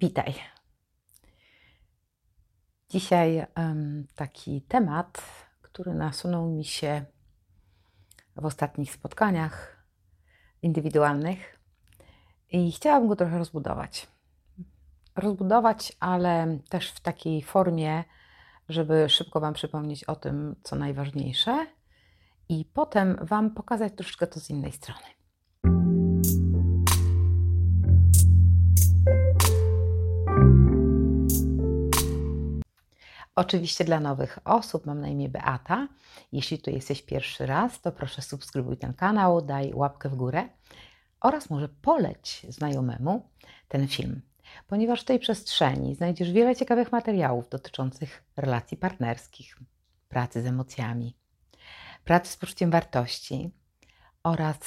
Witaj. Dzisiaj um, taki temat, który nasunął mi się w ostatnich spotkaniach indywidualnych i chciałabym go trochę rozbudować. Rozbudować, ale też w takiej formie, żeby szybko Wam przypomnieć o tym, co najważniejsze, i potem Wam pokazać troszeczkę to z innej strony. Oczywiście dla nowych osób, mam na imię Beata. Jeśli tu jesteś pierwszy raz, to proszę subskrybuj ten kanał, daj łapkę w górę oraz może poleć znajomemu ten film, ponieważ w tej przestrzeni znajdziesz wiele ciekawych materiałów dotyczących relacji partnerskich, pracy z emocjami, pracy z poczuciem wartości oraz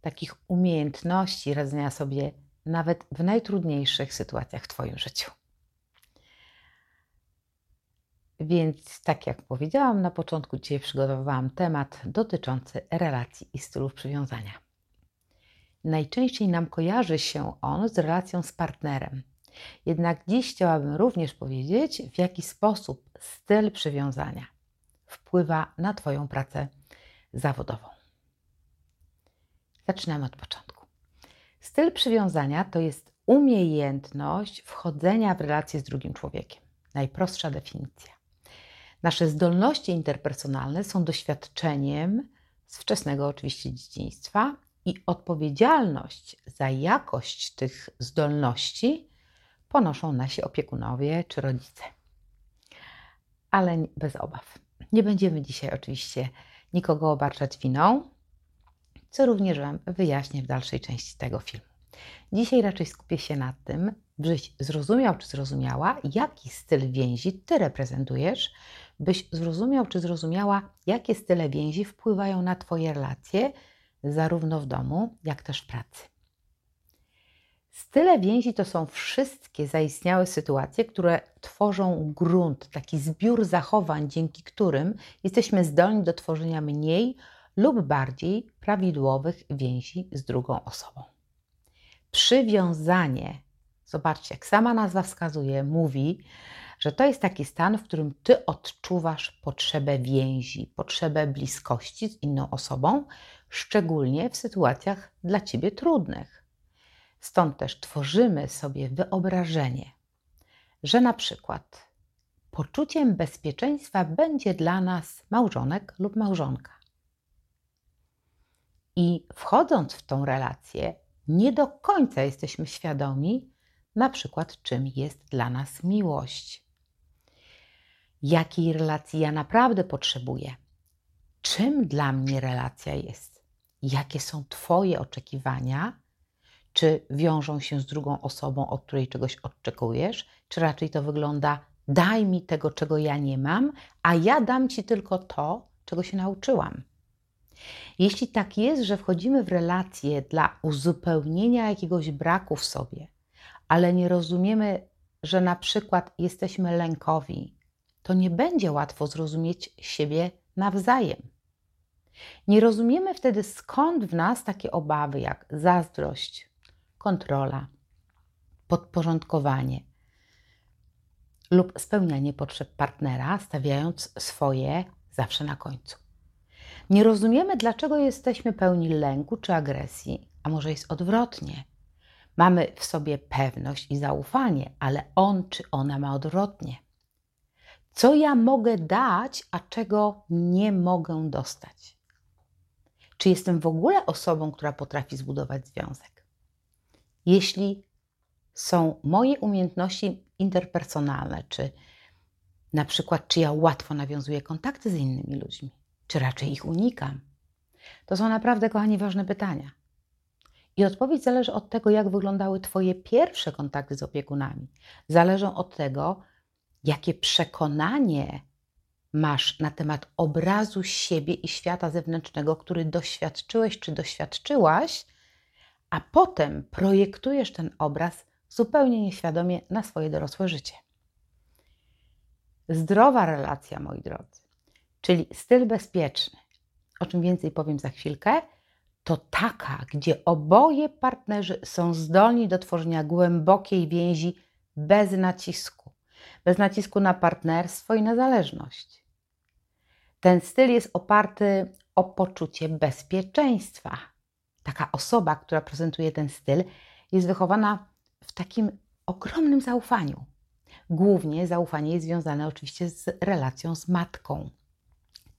takich umiejętności radzenia sobie nawet w najtrudniejszych sytuacjach w Twoim życiu. Więc, tak jak powiedziałam na początku, dzisiaj przygotowałam temat dotyczący relacji i stylów przywiązania. Najczęściej nam kojarzy się on z relacją z partnerem. Jednak dziś chciałabym również powiedzieć, w jaki sposób styl przywiązania wpływa na Twoją pracę zawodową. Zaczynamy od początku. Styl przywiązania to jest umiejętność wchodzenia w relację z drugim człowiekiem. Najprostsza definicja. Nasze zdolności interpersonalne są doświadczeniem z wczesnego oczywiście dzieciństwa i odpowiedzialność za jakość tych zdolności ponoszą nasi opiekunowie czy rodzice. Ale bez obaw. Nie będziemy dzisiaj oczywiście nikogo obarczać winą, co również Wam wyjaśnię w dalszej części tego filmu. Dzisiaj raczej skupię się na tym, byś zrozumiał czy zrozumiała, jaki styl więzi Ty reprezentujesz, byś zrozumiał czy zrozumiała, jakie style więzi wpływają na Twoje relacje, zarówno w domu, jak też w pracy. Style więzi to są wszystkie zaistniałe sytuacje, które tworzą grunt, taki zbiór zachowań, dzięki którym jesteśmy zdolni do tworzenia mniej lub bardziej prawidłowych więzi z drugą osobą. Przywiązanie, zobaczcie, jak sama nazwa wskazuje, mówi, że to jest taki stan, w którym ty odczuwasz potrzebę więzi, potrzebę bliskości z inną osobą, szczególnie w sytuacjach dla ciebie trudnych. Stąd też tworzymy sobie wyobrażenie, że na przykład poczuciem bezpieczeństwa będzie dla nas małżonek lub małżonka. I wchodząc w tą relację, nie do końca jesteśmy świadomi, na przykład, czym jest dla nas miłość jakiej relacji ja naprawdę potrzebuję. Czym dla mnie relacja jest? Jakie są Twoje oczekiwania? Czy wiążą się z drugą osobą, od której czegoś oczekujesz? Czy raczej to wygląda, daj mi tego, czego ja nie mam, a ja dam Ci tylko to, czego się nauczyłam? Jeśli tak jest, że wchodzimy w relacje dla uzupełnienia jakiegoś braku w sobie, ale nie rozumiemy, że na przykład jesteśmy lękowi, to nie będzie łatwo zrozumieć siebie nawzajem. Nie rozumiemy wtedy, skąd w nas takie obawy jak zazdrość, kontrola, podporządkowanie lub spełnianie potrzeb partnera, stawiając swoje zawsze na końcu. Nie rozumiemy, dlaczego jesteśmy pełni lęku czy agresji, a może jest odwrotnie. Mamy w sobie pewność i zaufanie, ale on czy ona ma odwrotnie. Co ja mogę dać, a czego nie mogę dostać? Czy jestem w ogóle osobą, która potrafi zbudować związek? Jeśli są moje umiejętności interpersonalne, czy na przykład, czy ja łatwo nawiązuję kontakty z innymi ludźmi, czy raczej ich unikam? To są naprawdę, kochani, ważne pytania. I odpowiedź zależy od tego, jak wyglądały Twoje pierwsze kontakty z opiekunami. Zależą od tego, jakie przekonanie masz na temat obrazu siebie i świata zewnętrznego, który doświadczyłeś czy doświadczyłaś, a potem projektujesz ten obraz zupełnie nieświadomie na swoje dorosłe życie. Zdrowa relacja, moi drodzy, czyli styl bezpieczny, o czym więcej powiem za chwilkę, to taka, gdzie oboje partnerzy są zdolni do tworzenia głębokiej więzi bez nacisku. Bez nacisku na partnerstwo i na zależność. Ten styl jest oparty o poczucie bezpieczeństwa. Taka osoba, która prezentuje ten styl, jest wychowana w takim ogromnym zaufaniu. Głównie zaufanie jest związane oczywiście z relacją z matką.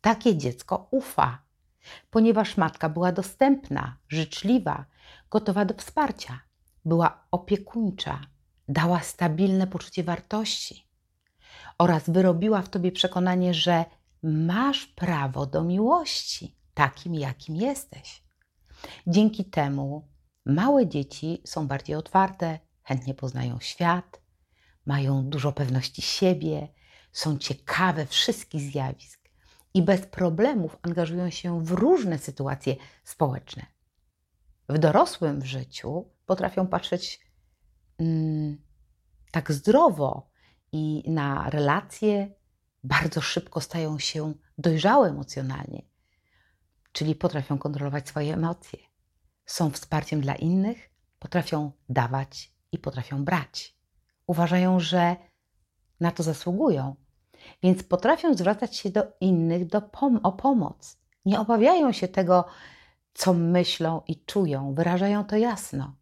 Takie dziecko ufa, ponieważ matka była dostępna, życzliwa, gotowa do wsparcia, była opiekuńcza, dała stabilne poczucie wartości oraz wyrobiła w tobie przekonanie, że masz prawo do miłości, takim jakim jesteś. Dzięki temu małe dzieci są bardziej otwarte, chętnie poznają świat, mają dużo pewności siebie, są ciekawe wszystkich zjawisk i bez problemów angażują się w różne sytuacje społeczne. W dorosłym życiu potrafią patrzeć tak zdrowo i na relacje bardzo szybko stają się dojrzałe emocjonalnie, czyli potrafią kontrolować swoje emocje. Są wsparciem dla innych, potrafią dawać i potrafią brać. Uważają, że na to zasługują, więc potrafią zwracać się do innych do pom o pomoc. Nie obawiają się tego, co myślą i czują, wyrażają to jasno.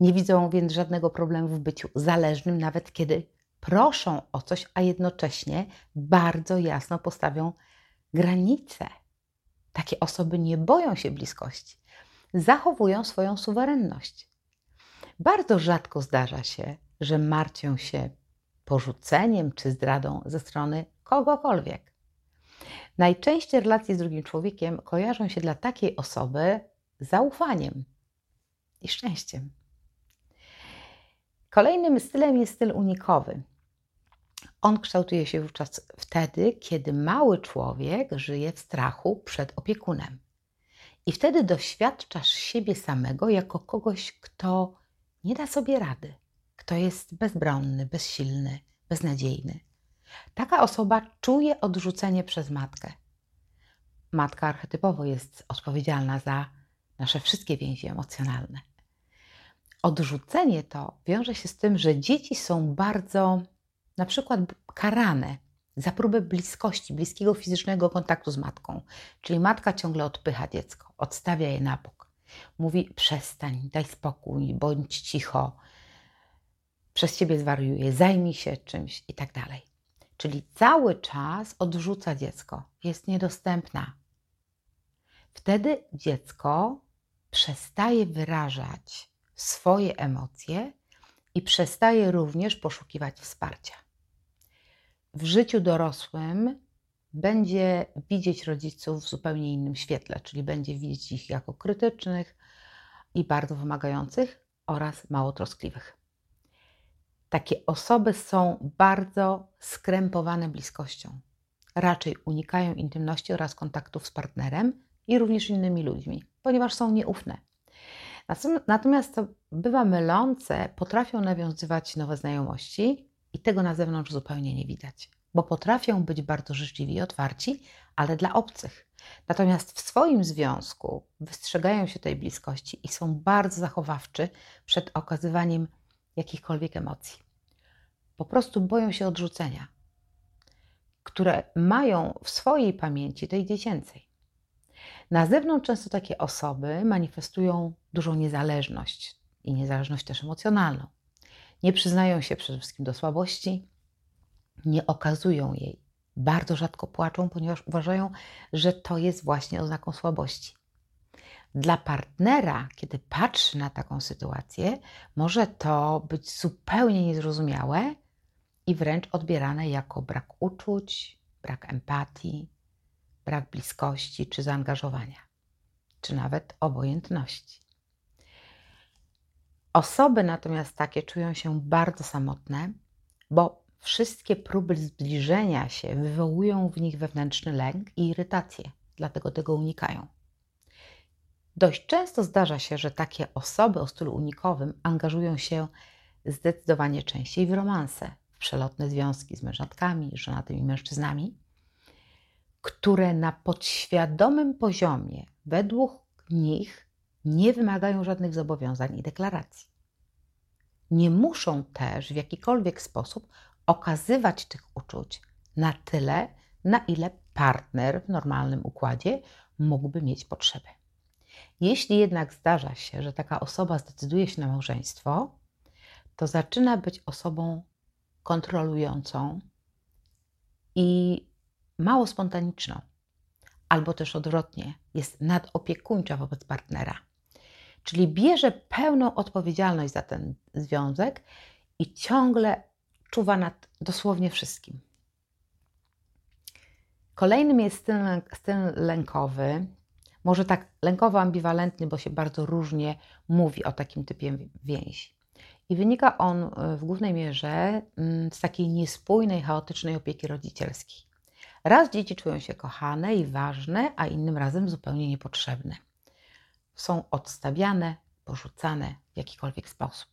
Nie widzą więc żadnego problemu w byciu zależnym, nawet kiedy proszą o coś, a jednocześnie bardzo jasno postawią granice. Takie osoby nie boją się bliskości, zachowują swoją suwerenność. Bardzo rzadko zdarza się, że martwią się porzuceniem czy zdradą ze strony kogokolwiek. Najczęściej relacje z drugim człowiekiem kojarzą się dla takiej osoby zaufaniem i szczęściem. Kolejnym stylem jest styl unikowy. On kształtuje się wówczas wtedy, kiedy mały człowiek żyje w strachu przed opiekunem. I wtedy doświadczasz siebie samego jako kogoś, kto nie da sobie rady, kto jest bezbronny, bezsilny, beznadziejny. Taka osoba czuje odrzucenie przez matkę. Matka archetypowo jest odpowiedzialna za nasze wszystkie więzi emocjonalne. Odrzucenie to wiąże się z tym, że dzieci są bardzo na przykład karane za próbę bliskości, bliskiego fizycznego kontaktu z matką. Czyli matka ciągle odpycha dziecko, odstawia je na bok. Mówi: przestań, daj spokój, bądź cicho, przez ciebie zwariuje, zajmij się czymś i tak dalej. Czyli cały czas odrzuca dziecko, jest niedostępna. Wtedy dziecko przestaje wyrażać swoje emocje i przestaje również poszukiwać wsparcia. W życiu dorosłym będzie widzieć rodziców w zupełnie innym świetle, czyli będzie widzieć ich jako krytycznych i bardzo wymagających oraz mało troskliwych. Takie osoby są bardzo skrępowane bliskością. Raczej unikają intymności oraz kontaktów z partnerem i również innymi ludźmi, ponieważ są nieufne. Natomiast to bywa mylące, potrafią nawiązywać nowe znajomości i tego na zewnątrz zupełnie nie widać, bo potrafią być bardzo życzliwi i otwarci, ale dla obcych. Natomiast w swoim związku wystrzegają się tej bliskości i są bardzo zachowawczy przed okazywaniem jakichkolwiek emocji. Po prostu boją się odrzucenia, które mają w swojej pamięci, tej dziecięcej. Na zewnątrz często takie osoby manifestują dużą niezależność i niezależność też emocjonalną. Nie przyznają się przede wszystkim do słabości, nie okazują jej. Bardzo rzadko płaczą, ponieważ uważają, że to jest właśnie oznaką słabości. Dla partnera, kiedy patrzy na taką sytuację, może to być zupełnie niezrozumiałe i wręcz odbierane jako brak uczuć, brak empatii, brak bliskości czy zaangażowania, czy nawet obojętności. Osoby natomiast takie czują się bardzo samotne, bo wszystkie próby zbliżenia się wywołują w nich wewnętrzny lęk i irytację, dlatego tego unikają. Dość często zdarza się, że takie osoby o stylu unikowym angażują się zdecydowanie częściej w romanse, w przelotne związki z mężatkami, żonatymi mężczyznami, które na podświadomym poziomie, według nich, nie wymagają żadnych zobowiązań i deklaracji. nie muszą też w jakikolwiek sposób okazywać tych uczuć na tyle, na ile partner w normalnym układzie mógłby mieć potrzeby. Jeśli jednak zdarza się, że taka osoba zdecyduje się na małżeństwo, to zaczyna być osobą kontrolującą i mało spontaniczną, albo też odwrotnie, jest nadopiekuńcza wobec partnera. Czyli bierze pełną odpowiedzialność za ten związek i ciągle czuwa nad dosłownie wszystkim. Kolejnym jest styl, styl lękowy, może tak lękowo-ambiwalentny, bo się bardzo różnie mówi o takim typie więzi. I wynika on e, w głównej mierze mm, z takiej niespójnej, chaotycznej opieki rodzicielskiej. Raz dzieci czują się kochane i ważne, a innym razem zupełnie niepotrzebne. Są odstawiane, porzucane w jakikolwiek sposób.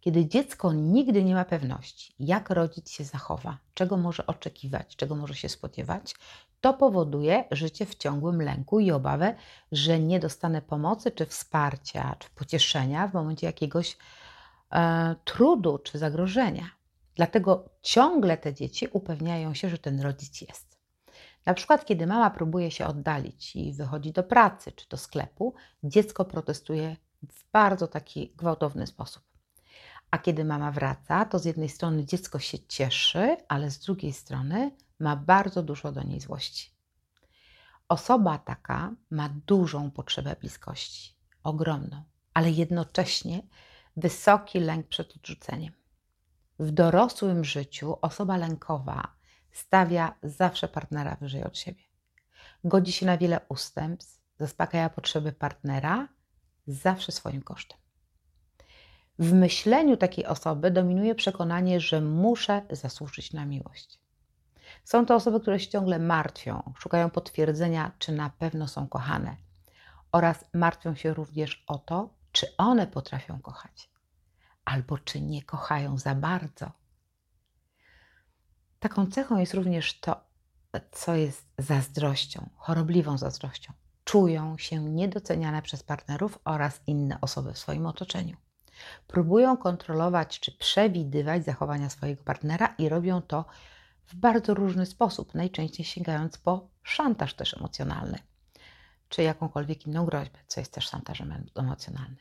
Kiedy dziecko nigdy nie ma pewności, jak rodzic się zachowa, czego może oczekiwać, czego może się spodziewać, to powoduje życie w ciągłym lęku i obawę, że nie dostanę pomocy, czy wsparcia, czy pocieszenia w momencie jakiegoś e, trudu czy zagrożenia. Dlatego ciągle te dzieci upewniają się, że ten rodzic jest. Na przykład, kiedy mama próbuje się oddalić i wychodzi do pracy czy do sklepu, dziecko protestuje w bardzo taki gwałtowny sposób. A kiedy mama wraca, to z jednej strony dziecko się cieszy, ale z drugiej strony ma bardzo dużo do niej złości. Osoba taka ma dużą potrzebę bliskości, ogromną, ale jednocześnie wysoki lęk przed odrzuceniem. W dorosłym życiu osoba lękowa stawia zawsze partnera wyżej od siebie. Godzi się na wiele ustępstw, zaspokaja potrzeby partnera zawsze swoim kosztem. W myśleniu takiej osoby dominuje przekonanie, że muszę zasłużyć na miłość. Są to osoby, które się ciągle martwią, szukają potwierdzenia, czy na pewno są kochane, oraz martwią się również o to, czy one potrafią kochać, albo czy nie kochają za bardzo. Taką cechą jest również to, co jest zazdrością, chorobliwą zazdrością. Czują się niedoceniane przez partnerów oraz inne osoby w swoim otoczeniu. Próbują kontrolować czy przewidywać zachowania swojego partnera i robią to w bardzo różny sposób, najczęściej sięgając po szantaż też emocjonalny, czy jakąkolwiek inną groźbę, co jest też szantażem emocjonalnym.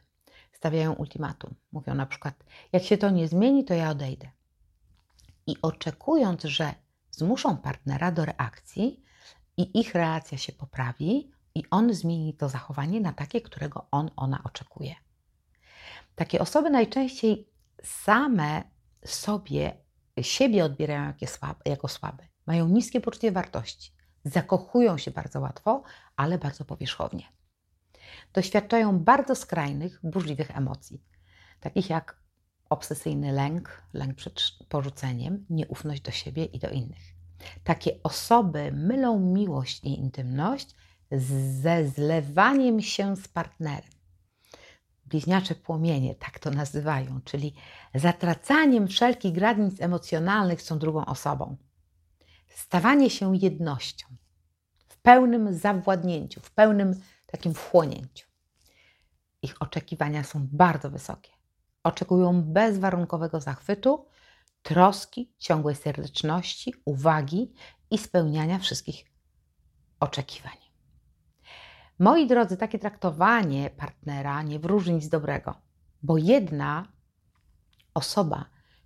Stawiają ultimatum. Mówią na przykład: Jak się to nie zmieni, to ja odejdę. I oczekując, że zmuszą partnera do reakcji i ich reakcja się poprawi, i on zmieni to zachowanie na takie, którego on, ona oczekuje. Takie osoby najczęściej same sobie, siebie odbierają jako słabe. Mają niskie poczucie wartości. Zakochują się bardzo łatwo, ale bardzo powierzchownie. Doświadczają bardzo skrajnych, burzliwych emocji, takich jak obsesyjny lęk, lęk przed porzuceniem, nieufność do siebie i do innych. Takie osoby mylą miłość i intymność ze zlewaniem się z partnerem bliźniacze płomienie, tak to nazywają, czyli zatracaniem wszelkich granic emocjonalnych z tą drugą osobą. Stawanie się jednością, w pełnym zawładnięciu, w pełnym takim wchłonięciu. Ich oczekiwania są bardzo wysokie. Oczekują bezwarunkowego zachwytu, troski, ciągłej serdeczności, uwagi i spełniania wszystkich oczekiwań. Moi drodzy, takie traktowanie partnera nie wróży nic dobrego, bo jedna osoba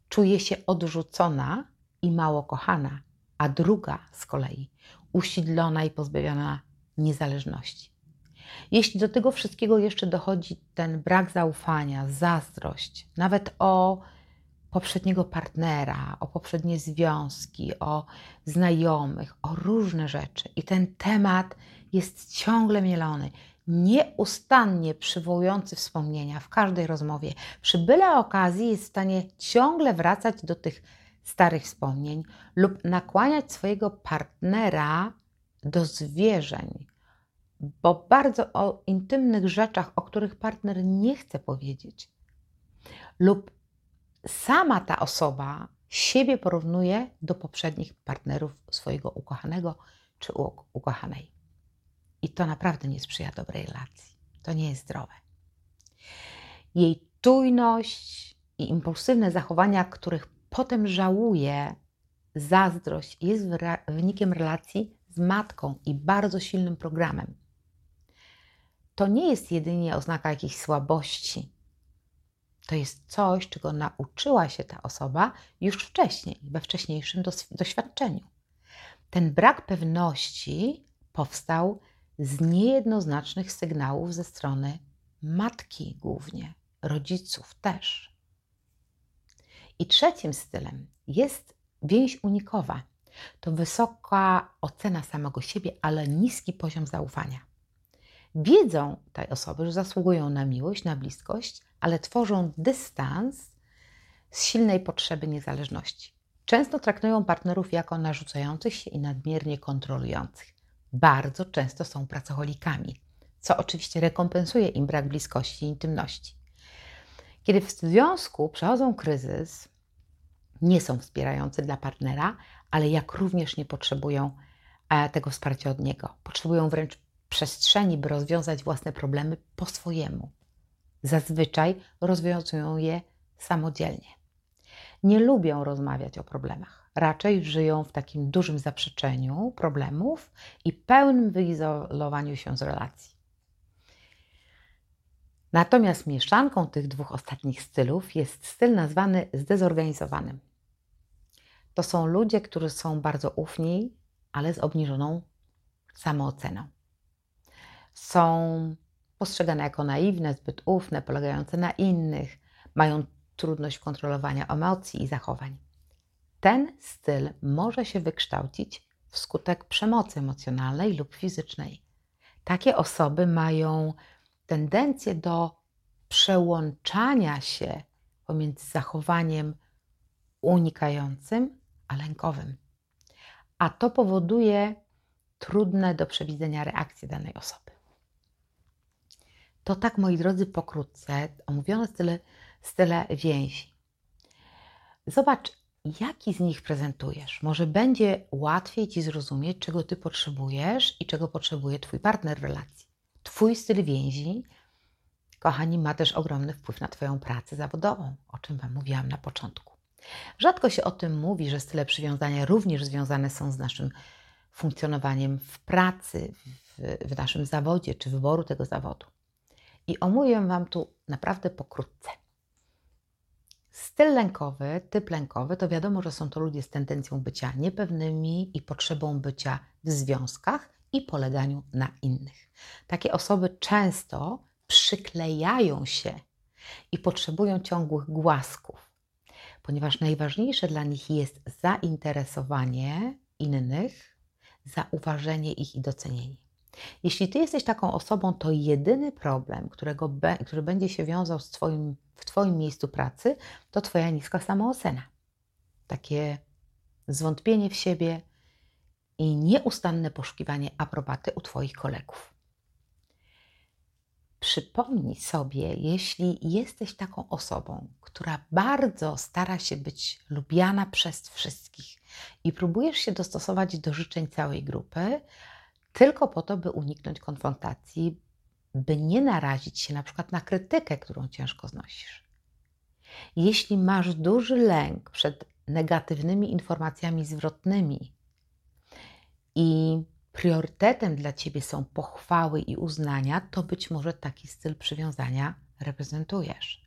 czuje się odrzucona i mało kochana, a druga z kolei usidlona i pozbawiona niezależności. Jeśli do tego wszystkiego jeszcze dochodzi ten brak zaufania, zazdrość, nawet o poprzedniego partnera, o poprzednie związki, o znajomych, o różne rzeczy, i ten temat jest ciągle mielony, nieustannie przywołujący wspomnienia w każdej rozmowie. Przy byle okazji jest w stanie ciągle wracać do tych starych wspomnień lub nakłaniać swojego partnera do zwierzeń, bo bardzo o intymnych rzeczach, o których partner nie chce powiedzieć, lub sama ta osoba siebie porównuje do poprzednich partnerów swojego ukochanego czy ukochanej. I to naprawdę nie sprzyja dobrej relacji. To nie jest zdrowe. Jej czujność i impulsywne zachowania, których potem żałuje, zazdrość jest wynikiem relacji z matką i bardzo silnym programem. To nie jest jedynie oznaka jakiejś słabości. To jest coś, czego nauczyła się ta osoba już wcześniej, we wcześniejszym doświadczeniu. Ten brak pewności powstał z niejednoznacznych sygnałów ze strony matki głównie, rodziców też. I trzecim stylem jest więź unikowa. To wysoka ocena samego siebie, ale niski poziom zaufania. Wiedzą tej osoby, że zasługują na miłość, na bliskość, ale tworzą dystans z silnej potrzeby niezależności. Często traktują partnerów jako narzucających się i nadmiernie kontrolujących. Bardzo często są pracocholikami, co oczywiście rekompensuje im brak bliskości i intymności. Kiedy w związku przechodzą kryzys, nie są wspierający dla partnera, ale jak również nie potrzebują e, tego wsparcia od niego. Potrzebują wręcz przestrzeni, by rozwiązać własne problemy po swojemu. Zazwyczaj rozwiązują je samodzielnie. Nie lubią rozmawiać o problemach. Raczej żyją w takim dużym zaprzeczeniu problemów i pełnym wyizolowaniu się z relacji. Natomiast mieszanką tych dwóch ostatnich stylów jest styl nazwany zdezorganizowanym. To są ludzie, którzy są bardzo ufni, ale z obniżoną samooceną. Są postrzegane jako naiwne, zbyt ufne, polegające na innych, mają trudność kontrolowania emocji i zachowań. Ten styl może się wykształcić wskutek przemocy emocjonalnej lub fizycznej. Takie osoby mają tendencję do przełączania się pomiędzy zachowaniem unikającym a lękowym. A to powoduje trudne do przewidzenia reakcje danej osoby. To tak, moi drodzy, pokrótce omówione style, style więzi. Zobacz, jaki z nich prezentujesz. Może będzie łatwiej Ci zrozumieć, czego Ty potrzebujesz i czego potrzebuje Twój partner w relacji. Twój styl więzi, kochani, ma też ogromny wpływ na Twoją pracę zawodową, o czym Wam mówiłam na początku. Rzadko się o tym mówi, że style przywiązania również związane są z naszym funkcjonowaniem w pracy, w, w naszym zawodzie czy wyboru tego zawodu. I omówię Wam tu naprawdę pokrótce. Styl lękowy, typ lękowy, to wiadomo, że są to ludzie z tendencją bycia niepewnymi i potrzebą bycia w związkach i poleganiu na innych. Takie osoby często przyklejają się i potrzebują ciągłych głasków, ponieważ najważniejsze dla nich jest zainteresowanie innych, zauważenie ich i docenienie. Jeśli ty jesteś taką osobą, to jedyny problem, którego be, który będzie się wiązał z twoim, w Twoim miejscu pracy, to Twoja niska samoocena. Takie zwątpienie w siebie i nieustanne poszukiwanie aprobaty u Twoich kolegów. Przypomnij sobie, jeśli jesteś taką osobą, która bardzo stara się być lubiana przez wszystkich i próbujesz się dostosować do życzeń całej grupy, tylko po to, by uniknąć konfrontacji, by nie narazić się na przykład na krytykę, którą ciężko znosisz. Jeśli masz duży lęk przed negatywnymi informacjami zwrotnymi i priorytetem dla ciebie są pochwały i uznania, to być może taki styl przywiązania reprezentujesz.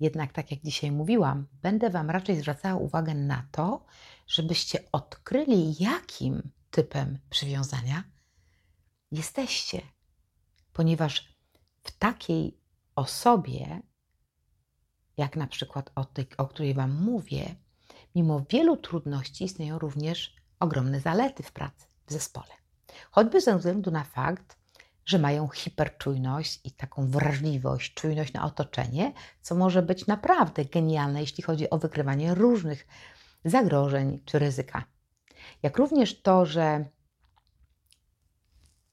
Jednak, tak jak dzisiaj mówiłam, będę Wam raczej zwracała uwagę na to, żebyście odkryli, jakim typem przywiązania jesteście, ponieważ w takiej osobie, jak na przykład o tej, o której Wam mówię, mimo wielu trudności istnieją również ogromne zalety w pracy, w zespole. Choćby ze względu na fakt, że mają hiperczujność i taką wrażliwość, czujność na otoczenie, co może być naprawdę genialne, jeśli chodzi o wykrywanie różnych zagrożeń czy ryzyka. Jak również to, że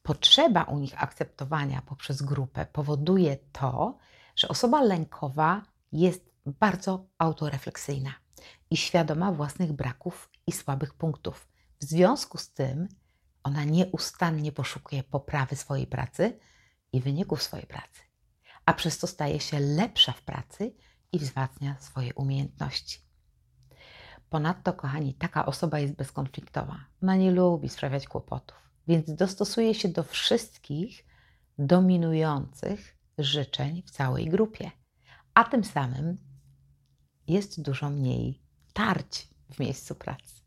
potrzeba u nich akceptowania poprzez grupę powoduje to, że osoba lękowa jest bardzo autorefleksyjna i świadoma własnych braków i słabych punktów. W związku z tym ona nieustannie poszukuje poprawy swojej pracy i wyników swojej pracy, a przez to staje się lepsza w pracy i wzmacnia swoje umiejętności. Ponadto, kochani, taka osoba jest bezkonfliktowa. Ona nie lubi sprawiać kłopotów, więc dostosuje się do wszystkich dominujących życzeń w całej grupie, a tym samym jest dużo mniej tarć w miejscu pracy.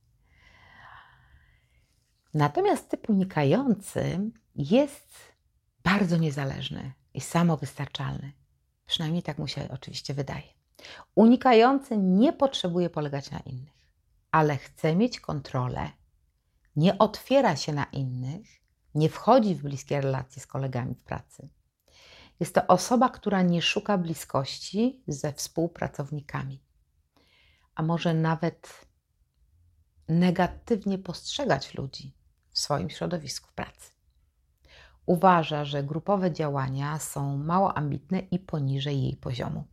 Natomiast typ unikający jest bardzo niezależny i samowystarczalny. Przynajmniej tak mu się oczywiście wydaje. Unikający nie potrzebuje polegać na innych, ale chce mieć kontrolę, nie otwiera się na innych, nie wchodzi w bliskie relacje z kolegami w pracy. Jest to osoba, która nie szuka bliskości ze współpracownikami, a może nawet negatywnie postrzegać ludzi w swoim środowisku pracy. Uważa, że grupowe działania są mało ambitne i poniżej jej poziomu,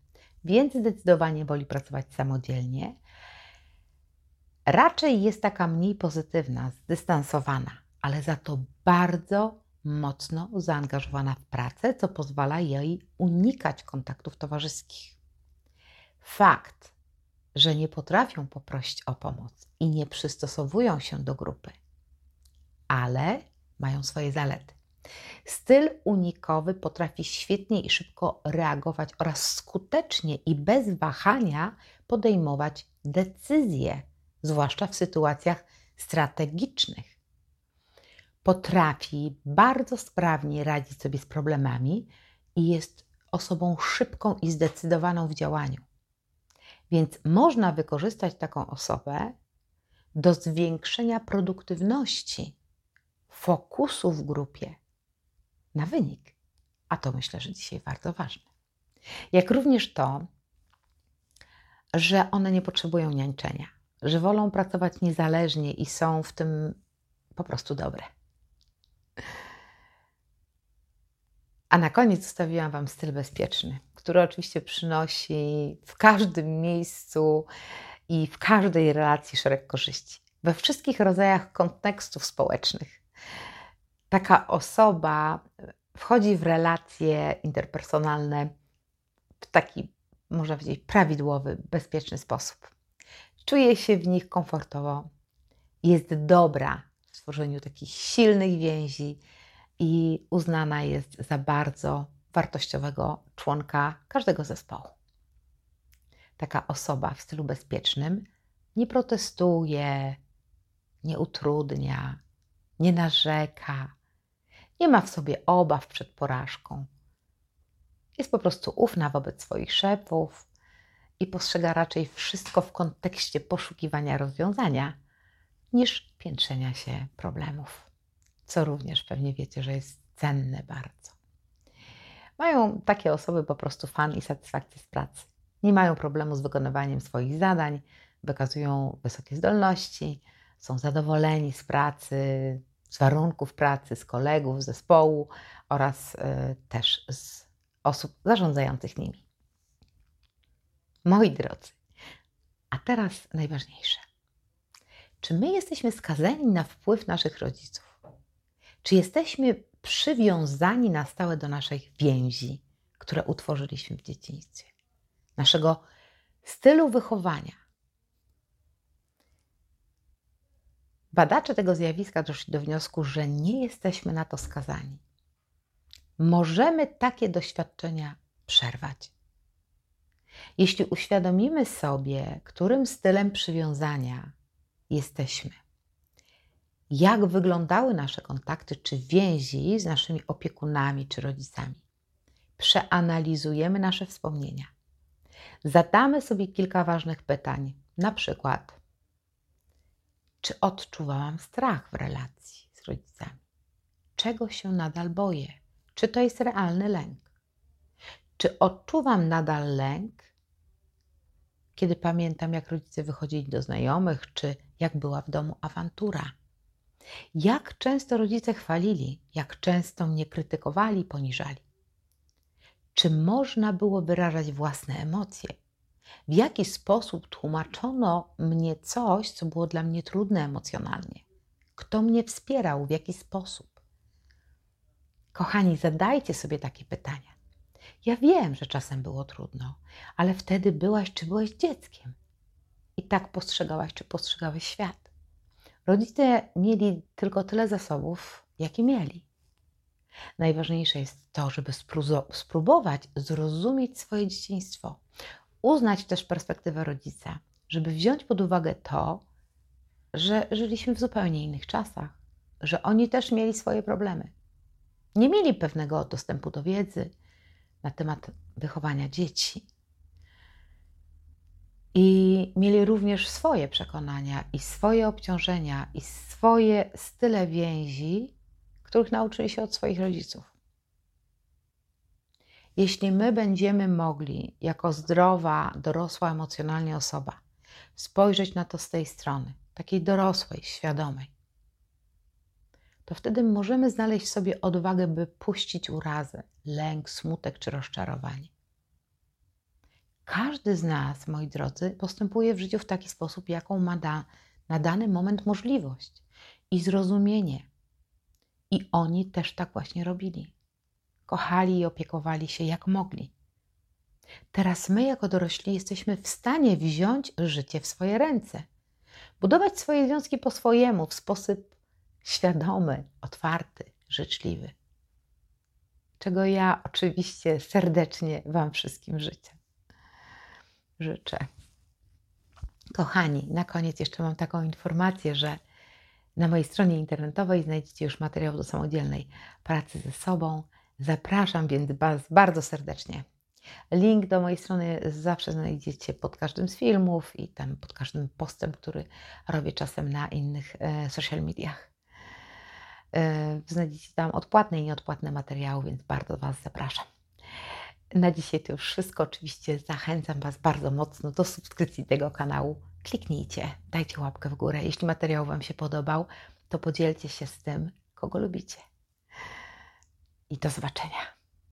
więc zdecydowanie woli pracować samodzielnie. Raczej jest taka mniej pozytywna, zdystansowana, ale za to bardzo mocno zaangażowana w pracę, co pozwala jej unikać kontaktów towarzyskich. Fakt, że nie potrafią poprosić o pomoc i nie przystosowują się do grupy, ale mają swoje zalety. Styl unikowy potrafi świetnie i szybko reagować oraz skutecznie i bez wahania podejmować decyzje, zwłaszcza w sytuacjach strategicznych. Potrafi bardzo sprawnie radzić sobie z problemami i jest osobą szybką i zdecydowaną w działaniu. Więc można wykorzystać taką osobę do zwiększenia produktywności, fokusu w grupie na wynik. A to myślę, że dzisiaj bardzo ważne. Jak również to, że one nie potrzebują niańczenia, że wolą pracować niezależnie i są w tym po prostu dobre. A na koniec zostawiłam Wam styl bezpieczny, który oczywiście przynosi w każdym miejscu i w każdej relacji szereg korzyści. We wszystkich rodzajach kontekstów społecznych. Taka osoba wchodzi w relacje interpersonalne w taki, można powiedzieć, prawidłowy, bezpieczny sposób. Czuje się w nich komfortowo, jest dobra w tworzeniu takich silnych więzi i uznana jest za bardzo wartościowego członka każdego zespołu. Taka osoba w stylu bezpiecznym nie protestuje, nie utrudnia, nie narzeka, nie ma w sobie obaw przed porażką. Jest po prostu ufna wobec swoich szefów i postrzega raczej wszystko w kontekście poszukiwania rozwiązania niż piętrzenia się problemów, co również pewnie wiecie, że jest cenne bardzo. Mają takie osoby po prostu fan i satysfakcję z pracy. Nie mają problemu z wykonywaniem swoich zadań, wykazują wysokie zdolności, są zadowoleni z pracy, z warunków pracy, z kolegów, z zespołu oraz y, też z osób zarządzających nimi. Moi drodzy, a teraz najważniejsze. Czy my jesteśmy skazani na wpływ naszych rodziców? Czy jesteśmy przywiązani na stałe do naszych więzi, które utworzyliśmy w dzieciństwie, naszego stylu wychowania? Badacze tego zjawiska doszli do wniosku, że nie jesteśmy na to skazani. Możemy takie doświadczenia przerwać. Jeśli uświadomimy sobie, którym stylem przywiązania jesteśmy, jak wyglądały nasze kontakty czy więzi z naszymi opiekunami czy rodzicami, przeanalizujemy nasze wspomnienia, zadamy sobie kilka ważnych pytań, na przykład, czy odczuwałam strach w relacji z rodzicami? Czego się nadal boję? Czy to jest realny lęk? Czy odczuwam nadal lęk, kiedy pamiętam, jak rodzice wychodzili do znajomych, czy jak była w domu awantura? Jak często rodzice chwalili, jak często mnie krytykowali, poniżali? Czy można było wyrażać własne emocje? W jaki sposób tłumaczono mnie coś, co było dla mnie trudne emocjonalnie. Kto mnie wspierał, w jaki sposób. Kochani, zadajcie sobie takie pytania. Ja wiem, że czasem było trudno, ale wtedy byłaś czy byłeś dzieckiem. I tak postrzegałaś czy postrzegałeś świat. Rodzice mieli tylko tyle zasobów, jakie mieli. Najważniejsze jest to, żeby spróbować zrozumieć swoje dzieciństwo, uznać też perspektywę rodzica, żeby wziąć pod uwagę to, że żyliśmy w zupełnie innych czasach, że oni też mieli swoje problemy. Nie mieli pewnego dostępu do wiedzy na temat wychowania dzieci. I mieli również swoje przekonania i swoje obciążenia i swoje style więzi, których nauczyli się od swoich rodziców. Jeśli my będziemy mogli, jako zdrowa, dorosła emocjonalnie osoba, spojrzeć na to z tej strony, takiej dorosłej, świadomej, to wtedy możemy znaleźć sobie odwagę, by puścić urazę, lęk, smutek czy rozczarowanie. Każdy z nas, moi drodzy, postępuje w życiu w taki sposób, jaką ma da, na dany moment możliwość i zrozumienie. I oni też tak właśnie robili. Kochali i opiekowali się jak mogli. Teraz my, jako dorośli, jesteśmy w stanie wziąć życie w swoje ręce, budować swoje związki po swojemu, w sposób świadomy, otwarty, życzliwy. Czego ja oczywiście serdecznie Wam wszystkim życzę. Życzę. Kochani, na koniec jeszcze mam taką informację, że na mojej stronie internetowej znajdziecie już materiał do samodzielnej pracy ze sobą. Zapraszam więc bardzo serdecznie. Link do mojej strony zawsze znajdziecie pod każdym z filmów i tam pod każdym postem, który robię czasem na innych e, social mediach. E, znajdziecie tam odpłatne i nieodpłatne materiały, więc bardzo Was zapraszam. Na dzisiaj to już wszystko. Oczywiście zachęcam Was bardzo mocno do subskrypcji tego kanału. Kliknijcie, dajcie łapkę w górę. Jeśli materiał Wam się podobał, to podzielcie się z tym, kogo lubicie. I do zobaczenia.